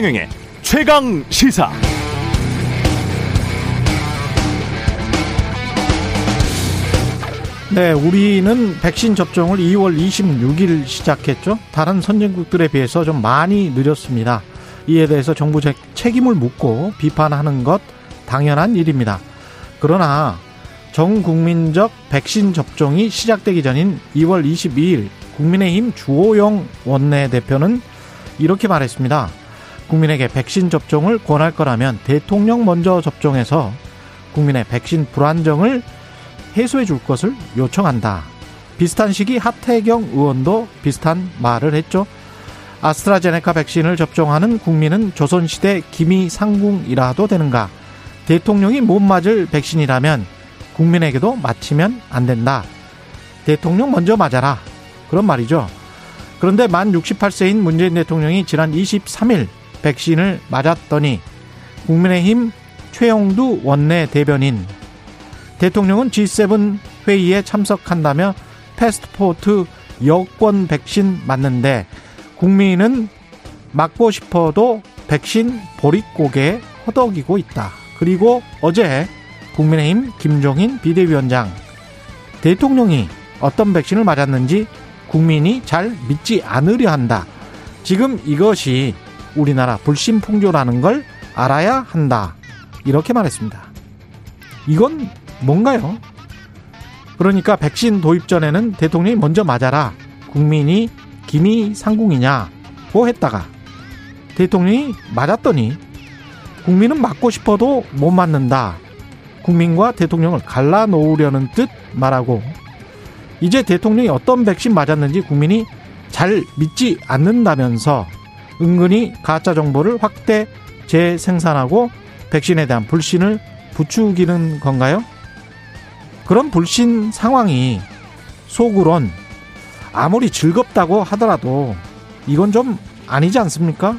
최경영의 최강 시사. 네, 우리는 백신 접종을 2월 26일 시작했죠. 다른 선진국들에 비해서 좀 많이 느렸습니다. 이에 대해서 정부 책임을 묻고 비판하는 것 당연한 일입니다. 그러나 전 국민적 백신 접종이 시작되기 전인 2월 22일 국민의힘 주호영 원내대표는 이렇게 말했습니다. 국민에게 백신 접종을 권할 거라면 대통령 먼저 접종해서 국민의 백신 불안정을 해소해 줄 것을 요청한다. 비슷한 시기 하태경 의원도 비슷한 말을 했죠. 아스트라제네카 백신을 접종하는 국민은 조선시대 기미상궁이라도 되는가? 대통령이 못 맞을 백신이라면 국민에게도 맞히면 안 된다. 대통령 먼저 맞아라. 그런 말이죠. 그런데 만 68세인 문재인 대통령이 지난 23일 백신을 맞았더니 국민의힘 최형두 원내 대변인 대통령은 G7 회의에 참석한다며 패스포트 여권 백신 맞는데 국민은 맞고 싶어도 백신 보릿고개 허덕이고 있다. 그리고 어제 국민의힘 김종인 비대위원장 대통령이 어떤 백신을 맞았는지 국민이 잘 믿지 않으려 한다. 지금 이것이 우리나라 불신 풍조라는 걸 알아야 한다. 이렇게 말했습니다. 이건 뭔가요? 그러니까 백신 도입 전에는 대통령이 먼저 맞아라. 국민이 김이 상궁이냐고 했다가 대통령이 맞았더니 국민은 맞고 싶어도 못 맞는다. 국민과 대통령을 갈라놓으려는 뜻 말하고 이제 대통령이 어떤 백신 맞았는지 국민이 잘 믿지 않는다면서 은근히 가짜 정보를 확대 재생산하고 백신에 대한 불신을 부추기는 건가요? 그런 불신 상황이 속으론 아무리 즐겁다고 하더라도 이건 좀 아니지 않습니까?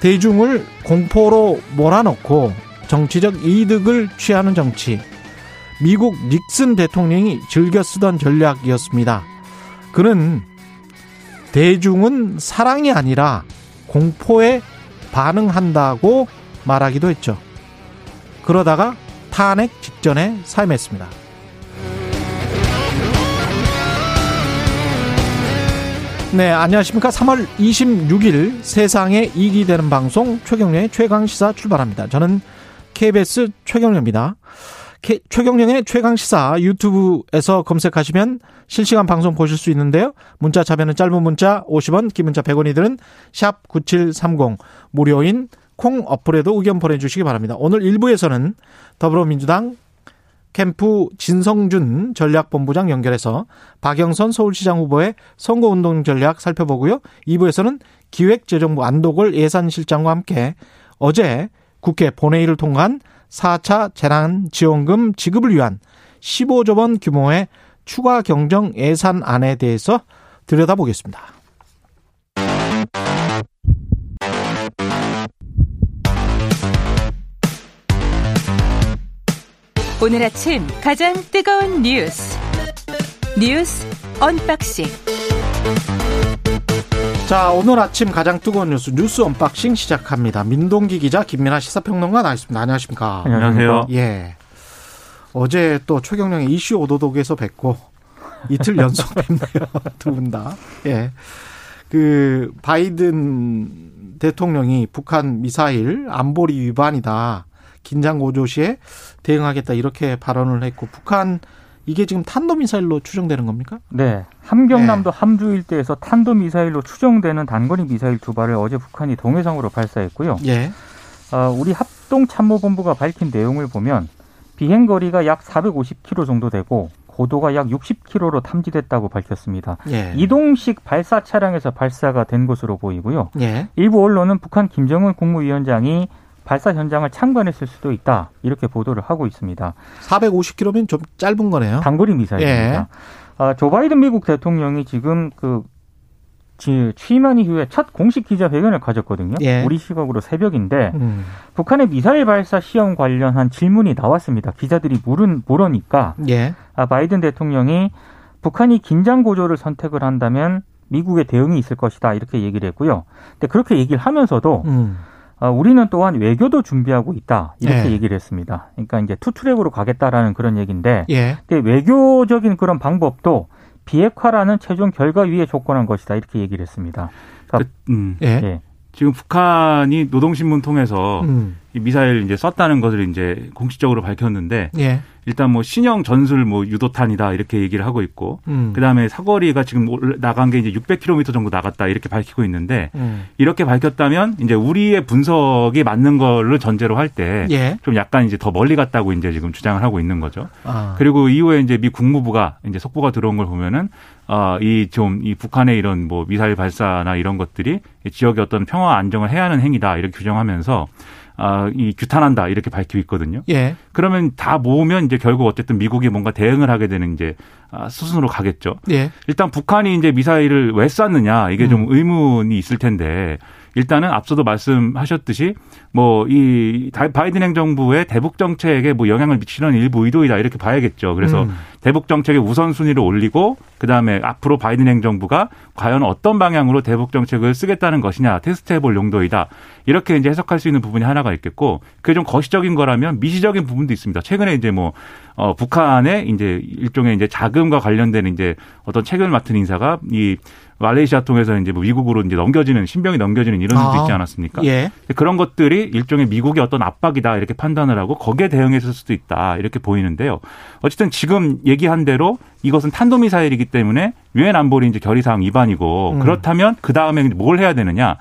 대중을 공포로 몰아넣고 정치적 이득을 취하는 정치. 미국 닉슨 대통령이 즐겨 쓰던 전략이었습니다. 그는 대중은 사랑이 아니라 공포에 반응한다고 말하기도 했죠. 그러다가 탄핵 직전에 사임했습니다. 네, 안녕하십니까. 3월 26일 세상에 이익이 되는 방송 최경련의 최강시사 출발합니다. 저는 KBS 최경련입니다. 최경련의 최강시사 유튜브에서 검색하시면 실시간 방송 보실 수 있는데요. 문자 참여는 짧은 문자 50원, 긴 문자 100원이 드는 샵 9730 무료인 콩 어플에도 의견 보내주시기 바랍니다. 오늘 1부에서는 더불어민주당 캠프 진성준 전략본부장 연결해서 박영선 서울시장 후보의 선거운동 전략 살펴보고요. 2부에서는 기획재정부 안도골 예산실장과 함께 어제 국회 본회의를 통과한 4차 재난지원금 지급을 위한 15조 원 규모의 추가 경정 예산안에 대해서 들여다보겠습니다. 오늘 아침 가장 뜨거운 뉴스 뉴스 unboxing 자 오늘 아침 가장 뜨거운 뉴스 뉴스 unboxing 시작합니다. 민동기 기자 김민아 시사평론가 나와있습니다. 안녕하십니까? 안녕하세요. 예. 어제 또 최경영의 이슈 오도독에서 뵙고 이틀 연속 뵙네요. 두 분 다. 예. 그 바이든 대통령이 북한 미사일 안보리 위반이다. 긴장 고조 시에 대응하겠다 이렇게 발언을 했고 북한 이게 지금 탄도미사일로 추정되는 겁니까? 네. 함경남도 네. 함주 일대에서 탄도미사일로 추정되는 단거리 미사일 두 발을 어제 북한이 동해상으로 발사했고요. 예. 어, 우리 합동참모본부가 밝힌 내용을 보면 비행 거리가 약 450km 정도 되고 고도가 약 60km로 탐지됐다고 밝혔습니다. 예. 이동식 발사 차량에서 발사가 된 것으로 보이고요. 예. 일부 언론은 북한 김정은 국무위원장이 발사 현장을 참관했을 수도 있다 이렇게 보도를 하고 있습니다. 450km면 좀 짧은 거네요. 단거리 미사일입니다. 예. 아, 조 바이든 미국 대통령이 지금 그 취임한 이후에 첫 공식 기자회견을 가졌거든요. 예. 우리 시각으로 새벽인데 음. 북한의 미사일 발사 시험 관련한 질문이 나왔습니다. 기자들이 물은 물으니까 예. 아, 바이든 대통령이 북한이 긴장 고조를 선택을 한다면 미국의 대응이 있을 것이다 이렇게 얘기를 했고요. 근데 그렇게 얘기를 하면서도 음. 어, 우리는 또한 외교도 준비하고 있다 이렇게 예. 얘기를 했습니다. 그러니까 이제 투트랙으로 가겠다라는 그런 얘기인데 예. 근데 외교적인 그런 방법도 비핵화라는 최종 결과 위에 조건한 것이다 이렇게 얘기를 했습니다. 그러니까, 음, 예. 예. 지금 북한이 노동신문 통해서 음. 이 미사일 이제 썼다는 것을 이제 공식적으로 밝혔는데 예. 일단 뭐 신형 전술 뭐 유도탄이다 이렇게 얘기를 하고 있고 음. 그다음에 사거리가 지금 올- 나간 게 이제 600km 정도 나갔다 이렇게 밝히고 있는데 음. 이렇게 밝혔다면 이제 우리의 분석이 맞는 걸로 전제로 할 때좀 예. 약간 이제 더 멀리 갔다고 이제 지금 주장을 하고 있는 거죠. 아. 그리고 이후에 이제 미 국무부가 이제 속보가 들어온 걸 보면은 어이 좀 이 북한의 이런 뭐 미사일 발사나 이런 것들이 이 지역의 어떤 평화 안정을 해야 하는 행위다 이렇게 규정하면서 아 이 규탄한다 이렇게 밝히고 있거든요. 예. 그러면 다 모으면 이제 결국 어쨌든 미국이 뭔가 대응을 하게 되는 이제 아, 수순으로 가겠죠. 예. 일단 북한이 이제 미사일을 왜 쐈느냐 이게 좀 의문이 있을 텐데 일단은 앞서도 말씀하셨듯이 뭐 이 바이든 행정부의 대북 정책에 뭐 영향을 미치는 일부 의도이다 이렇게 봐야겠죠. 그래서 음. 대북 정책의 우선순위를 올리고 그다음에 앞으로 바이든 행정부가 과연 어떤 방향으로 대북 정책을 쓰겠다는 것이냐 테스트해 볼 용도이다. 이렇게 이제 해석할 수 있는 부분이 하나가 있겠고 그게 좀 거시적인 거라면 미시적인 부분도 있습니다. 최근에 이제 뭐 어, 북한의 이제 일종의 이제 자금과 관련된 이제 어떤 책임을 맡은 인사가 이 말레이시아 통해서 이제 뭐 미국으로 이제 넘겨지는 신병이 넘겨지는 이런 일도 아. 있지 않았습니까? 예. 그런 것들이 일종의 미국의 어떤 압박이다 이렇게 판단을 하고 거기에 대응했을 수도 있다 이렇게 보이는데요. 어쨌든 지금 얘기한 대로 이것은 탄도미사일이기 때문에 유엔 안보리 이제 결의사항 위반이고 음. 그렇다면 그 다음에 뭘 해야 되느냐?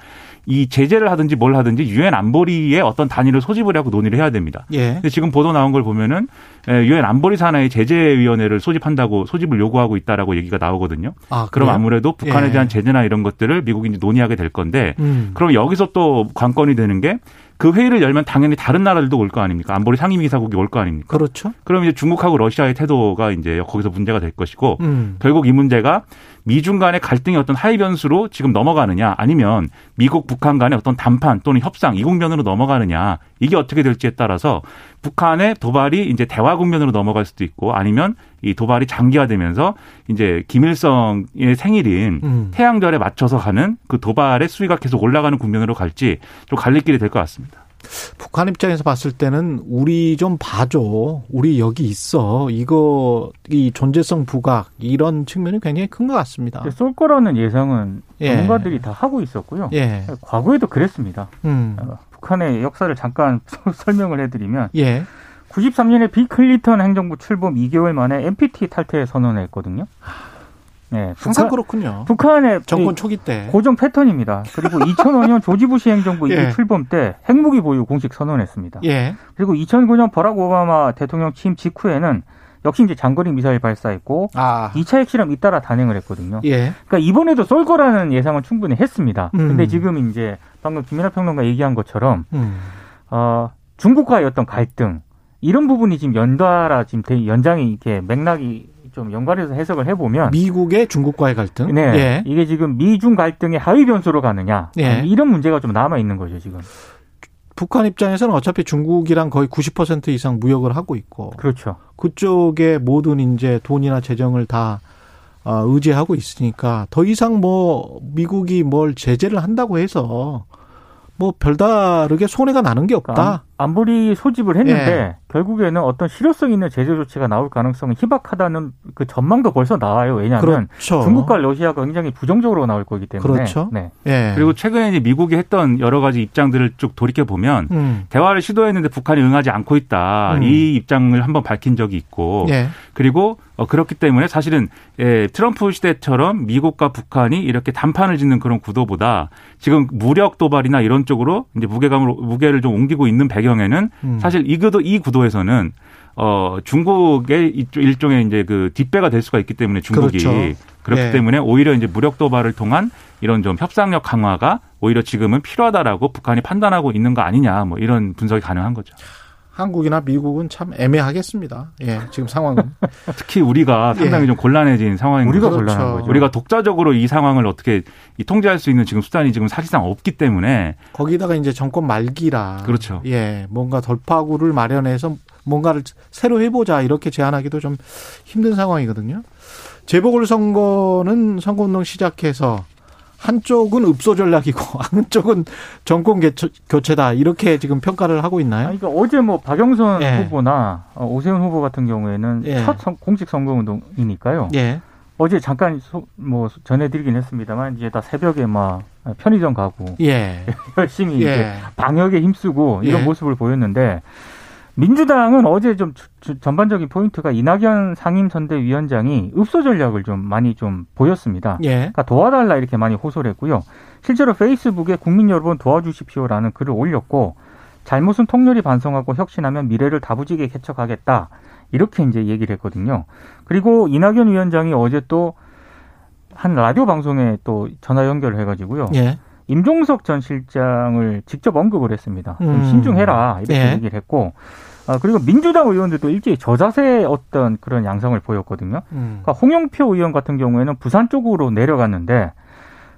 이 제재를 하든지 뭘 하든지 유엔 안보리의 어떤 단위를 소집을 하고 논의를 해야 됩니다. 예. 근데 지금 보도 나온 걸 보면은 에, 유엔 안보리 산하의 제재위원회를 소집한다고 소집을 요구하고 있다라고 얘기가 나오거든요. 아, 그럼? 아무래도 북한에 예. 대한 제재나 이런 것들을 미국이 이제 논의하게 될 건데 음. 그럼 여기서 또 관건이 되는 게 그 회의를 열면 당연히 다른 나라들도 올 거 아닙니까? 안보리 상임이사국이 올 거 아닙니까? 그렇죠. 그럼 이제 중국하고 러시아의 태도가 이제 거기서 문제가 될 것이고 음. 결국 이 문제가 미중 간의 갈등의 어떤 하위 변수로 지금 넘어가느냐 아니면 미국 북한 간의 어떤談判 또는 협상 이 국면으로 넘어가느냐 이게 어떻게 될지에 따라서 북한의 도발이 이제 대화 국면으로 넘어갈 수도 있고 아니면 이 도발이 장기화되면서 이제 김일성의 생일인 음. 태양절에 맞춰서 하는 그 도발의 수위가 계속 올라가는 국면으로 갈지 좀 갈릴 길이 될 것 같습니다. 북한 입장에서 봤을 때는 우리 좀 봐줘. 우리 여기 있어. 이거 이 존재성 부각 이런 측면이 굉장히 큰 것 같습니다. 쏠 거라는 예상은 예. 전문가들이 다 하고 있었고요. 예. 과거에도 그랬습니다. 음. 어, 북한의 역사를 잠깐 설명을 해드리면 예. 93년에 비 클린턴 행정부 출범 2개월 만에 NPT 탈퇴 선언을 했거든요. 네, 항상 북한, 그렇군요. 북한의 정권 이 초기 때. 고정 패턴입니다. 그리고 2005년 조지 부시 행정부 예. 이 출범 때 핵무기 보유 공식 선언했습니다. 예. 그리고 2009년 버락 오바마 대통령 취임 직후에는 역시 이제 장거리 미사일 발사했고 아. 2차 핵실험 잇따라 단행을 했거든요. 예. 그러니까 이번에도 쏠 거라는 예상은 충분히 했습니다. 음. 근데 지금 이제 방금 김민하 평론가 얘기한 것처럼 음. 어, 중국과의 어떤 갈등 이런 부분이 지금 연달아 지금 대- 연장이 이렇게 맥락이 좀 연관해서 해석을 해보면 미국의 중국과의 갈등. 네 예. 이게 지금 미중 갈등의 하위 변수로 가느냐 예. 이런 문제가 좀 남아 있는 거죠 지금 북한 입장에서는 어차피 중국이랑 거의 90% 이상 무역을 하고 있고 그렇죠 그쪽에 모든 이제 돈이나 재정을 다 어, 의지하고 있으니까 더 이상 뭐 미국이 뭘 제재를 한다고 해서 뭐 별다르게 손해가 나는 게 없다. 그러니까 안, 보리 소집을 했는데 예. 결국에는 어떤 실효성 있는 제재 조치가 나올 가능성은 희박하다는 그 전망도 벌써 나와요 왜냐하면 그렇죠. 중국과 러시아가 굉장히 부정적으로 나올 거기 때문에 그렇죠. 네. 예. 그리고 최근에 이제 미국이 했던 여러 가지 입장들을 쭉 돌이켜 보면 음. 대화를 시도했는데 북한이 응하지 않고 있다 음. 이 입장을 한번 밝힌 적이 있고 예. 그리고 어, 그렇기 때문에 사실은 예, 트럼프 시대처럼 미국과 북한이 이렇게 단판을 짓는 그런 구도보다 지금 무력 도발이나 이런 쪽으로 이제 무게감을 무게를 좀 옮기고 있는 배경 에는 음. 사실 이 구도 이 구도에서는 어 중국의 일종의 이제 그 뒷배가 될 수가 있기 때문에 중국이 그렇죠. 그렇기 예. 때문에 오히려 이제 무력 도발을 통한 이런 좀 협상력 강화가 오히려 지금은 필요하다라고 북한이 판단하고 있는 거 아니냐 뭐 이런 분석이 가능한 거죠. 한국이나 미국은 참 애매하겠습니다. 예, 지금 상황은. 특히 우리가 상당히 예. 좀 곤란해진 상황인 우리가 거죠. 곤란한 그렇죠. 거죠 우리가 독자적으로 이 상황을 어떻게 이 통제할 수 있는 지금 수단이 지금 사실상 없기 때문에 거기다가 이제 정권 말기라. 그렇죠. 예, 뭔가 돌파구를 마련해서 뭔가를 새로 해보자 이렇게 제안하기도 좀 힘든 상황이거든요. 재보궐 선거는 선거운동 시작해서 한쪽은 읍소 전략이고 한쪽은 정권 교체다 이렇게 지금 평가를 하고 있나요? 아니, 그러니까 어제 뭐 박영선 예. 후보나 어, 오세훈 후보 같은 경우에는 예. 첫 선- 공식 선거운동이니까요. 예. 어제 잠깐 소- 뭐 전해드리긴 했습니다만 이제 다 새벽에 막 편의점 가고 예. 열심히 이제 예. 방역에 힘쓰고 이런 예. 모습을 보였는데 민주당은 어제 좀 전반적인 포인트가 이낙연 상임선대위원장이 읍소 전략을 좀 많이 좀 보였습니다. 예. 그러니까 도와달라 이렇게 많이 호소를 했고요. 실제로 페이스북에 국민 여러분 도와주십시오라는 글을 올렸고 잘못은 통렬히 반성하고 혁신하면 미래를 다부지게 개척하겠다. 이렇게 이제 얘기를 했거든요. 그리고 이낙연 위원장이 어제 또 한 라디오 방송에 또 전화 연결을 해가지고요. 예. 임종석 전 실장을 직접 언급을 했습니다. 좀 음. 신중해라 이렇게 예. 얘기를 했고, 아, 그리고 민주당 의원들도 일제히 저자세의 어떤 그런 양상을 보였거든요. 음. 그러니까 홍영표 의원 같은 경우에는 부산 쪽으로 내려갔는데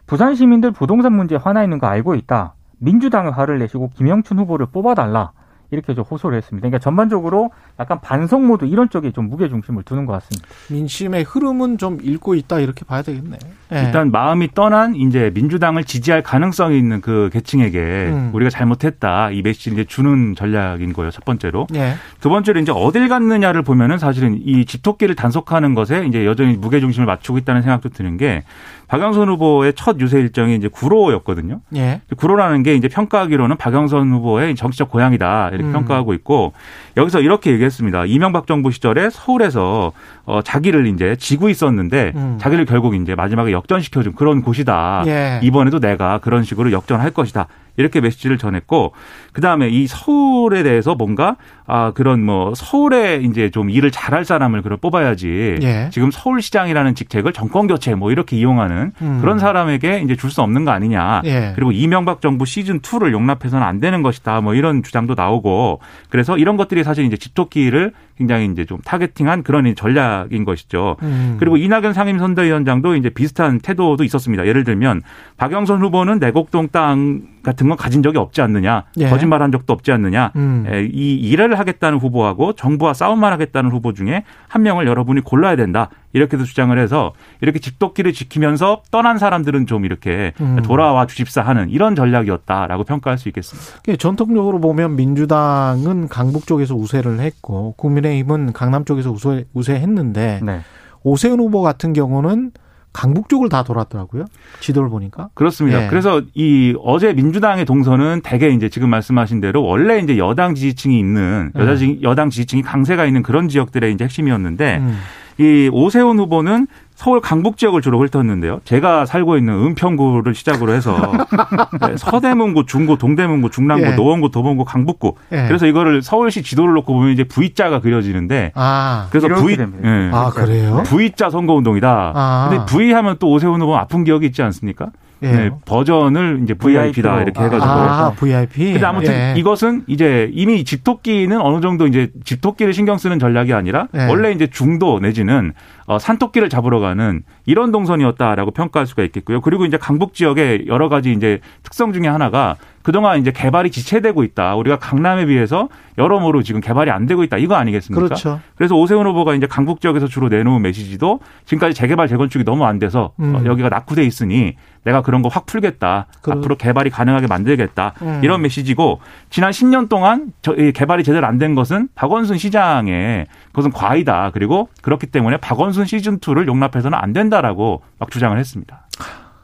부산 시민들 부동산 문제 화나 있는 거 알고 있다. 민주당에 화를 내시고 김영춘 후보를 뽑아달라. 이렇게 좀 호소를 했습니다. 그러니까 전반적으로 약간 반성 모드 이런 쪽에 좀 무게 중심을 두는 것 같습니다. 민심의 흐름은 좀 읽고 있다 이렇게 봐야 되겠네. 예. 일단 마음이 떠난 이제 민주당을 지지할 가능성이 있는 그 계층에게 음. 우리가 잘못했다 이 메시지를 이제 주는 전략인 거예요. 첫 번째로. 예. 두 번째로 이제 어딜 갔느냐를 보면은 사실은 이 집토끼를 단속하는 것에 이제 여전히 무게 중심을 맞추고 있다는 생각도 드는 게 박영선 후보의 첫 유세 일정이 이제 구로였거든요. 예. 구로라는 게 이제 평가하기로는 박영선 후보의 정치적 고향이다 이렇게 음. 평가하고 있고 여기서 이렇게 얘기했습니다. 이명박 정부 시절에 서울에서 어 자기를 이제 지고 있었는데 음. 자기를 결국 이제 마지막에 역전시켜준 그런 곳이다. 예. 이번에도 내가 그런 식으로 역전할 것이다. 이렇게 메시지를 전했고 그다음에 이 서울에 대해서 뭔가 아 그런 뭐 서울에 이제 좀 일을 잘할 사람을 그걸 뽑아야지 예. 지금 서울시장이라는 직책을 정권 교체 뭐 이렇게 이용하는 음. 그런 사람에게 이제 줄 수 없는 거 아니냐. 예. 그리고 이명박 정부 시즌 2를 용납해서는 안 되는 것이다. 뭐 이런 주장도 나오고 그래서 이런 것들이 사실 이제 집토끼를 굉장히 이제 좀 타겟팅한 그런 전략인 것이죠. 음. 그리고 이낙연 상임선대위원장도 이제 비슷한 태도도 있었습니다. 예를 들면 박영선 후보는 내곡동 땅 같은 건 가진 적이 없지 않느냐, 예. 거짓말한 적도 없지 않느냐, 음. 에, 이 일을 하겠다는 후보하고 정부와 싸움만 하겠다는 후보 중에 한 명을 여러분이 골라야 된다. 이렇게도 주장을 해서 이렇게 집도끼를 지키면서 떠난 사람들은 좀 이렇게 음. 돌아와 주십사 하는 이런 전략이었다라고 평가할 수 있겠습니다. 그 전통적으로 보면 민주당은 강북 쪽에서 우세를 했고 국민의힘은 강남 쪽에서 우세, 우세했는데 네. 오세훈 후보 같은 경우는 강북 쪽을 다 돌았더라고요. 지도를 보니까. 그렇습니다. 예. 그래서 이 어제 민주당의 동선은 대개 이제 지금 말씀하신 대로 원래 이제 여당 지지층이 있는 여자 지- 여당 지지층이 강세가 있는 그런 지역들의 이제 핵심이었는데 음. 이 오세훈 후보는 서울 강북 지역을 주로 훑었는데요. 제가 살고 있는 은평구를 시작으로 해서 네, 서대문구, 중구, 동대문구, 중랑구, 예. 노원구, 도봉구, 강북구. 예. 그래서 이거를 서울시 지도를 놓고 보면 이제 V자가 그려지는데 아, 그래서 V. 예. 아 그래요? V자 선거 운동이다. 아. 근데 V 하면 또 오세훈 후보 아픈 기억이 있지 않습니까? 예. 네, 버전을 이제 VIP다 VIP 로. 이렇게 해가지고. 아, VIP. 근데 아무튼 예. 이것은 이제 이미 집토끼는 어느 정도 이제 집토끼를 신경 쓰는 전략이 아니라 네. 원래 이제 중도 내지는 어, 산토끼를 잡으러 가는 이런 동선이었다라고 평가할 수가 있겠고요. 그리고 이제 강북 지역의 여러 가지 이제 특성 중에 하나가 그동안 이제 개발이 지체되고 있다. 우리가 강남에 비해서 여러모로 지금 개발이 안 되고 있다. 이거 아니겠습니까? 그렇죠. 그래서 오세훈 후보가 이제 강북 지역에서 주로 내놓은 메시지도 지금까지 재개발 재건축이 너무 안 돼서 음. 어, 여기가 낙후돼 있으니 내가 그런 거 확 풀겠다. 그- 앞으로 개발이 가능하게 만들겠다. 음. 이런 메시지고 지난 10년 동안 저, 이 개발이 제대로 안 된 것은 박원순 시장의 그것은 과이다. 그리고 그렇기 때문에 박원순 시즌 2를 용납해서는 안 된다라고 막 주장을 했습니다.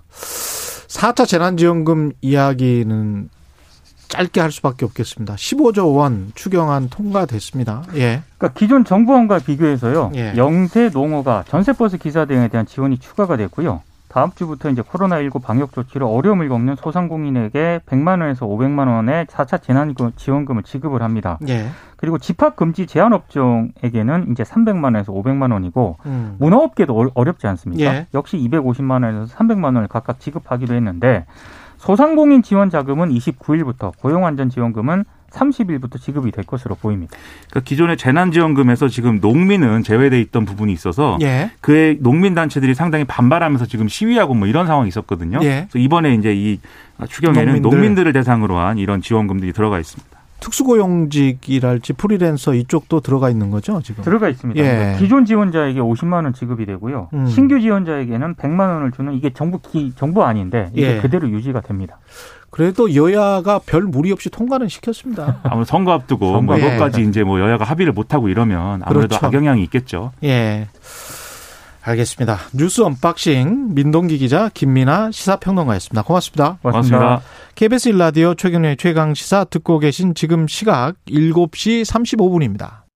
4차 재난지원금 이야기는 짧게 할 수밖에 없겠습니다. 15조 원 추경안 통과됐습니다. 예. 그러니까 기존 정부안과 비교해서요. 예. 영세 농어가 전세버스 기사 등에 대한 지원이 추가가 됐고요. 다음 주부터 이제 코로나19 방역 조치로 어려움을 겪는 소상공인에게 100만 원에서 500만 원의 4차 재난 지원금을 지급을 합니다. 예. 그리고 집합 금지 제한 업종에게는 이제 300만 원에서 500만 원이고 음. 문화업계도 어- 어렵지 않습니까? 예. 역시 250만 원에서 300만 원을 각각 지급하기로 했는데 소상공인 지원 자금은 29일부터 고용안전지원금은 30일부터 지급이 될 것으로 보입니다. 그러니까 기존의 재난지원금에서 지금 농민은 제외돼 있던 부분이 있어서 예. 그의 농민 단체들이 상당히 반발하면서 지금 시위하고 뭐 이런 상황이 있었거든요. 예. 그래서 이번에 이제 이 추경에는 농민들. 농민들. 을 대상으로 한 이런 지원금들이 들어가 있습니다. 특수고용직이랄지 프리랜서 이쪽도 들어가 있는 거죠 지금? 들어가 있습니다. 예. 기존 지원자에게 50만 원 지급이 되고요. 음. 신규 지원자에게는 100만 원을 주는 이게 정부 기, 정부 아닌데 이게 예. 그대로 유지가 됩니다. 그래도 여야가 별 무리 없이 통과는 시켰습니다. 아무래도 선거 앞두고 선거. 뭐 예. 이것까지 이제 뭐 여야가 합의를 못 하고 이러면 아무래도 그렇죠. 악영향이 있겠죠. 예. 알겠습니다. 뉴스 unboxing 민동기 기자 김민아 시사평론가였습니다. 고맙습니다. 고맙습니다. KBS 1라디오 최경영의 최강 시사 듣고 계신 지금 시각 7시 35분입니다.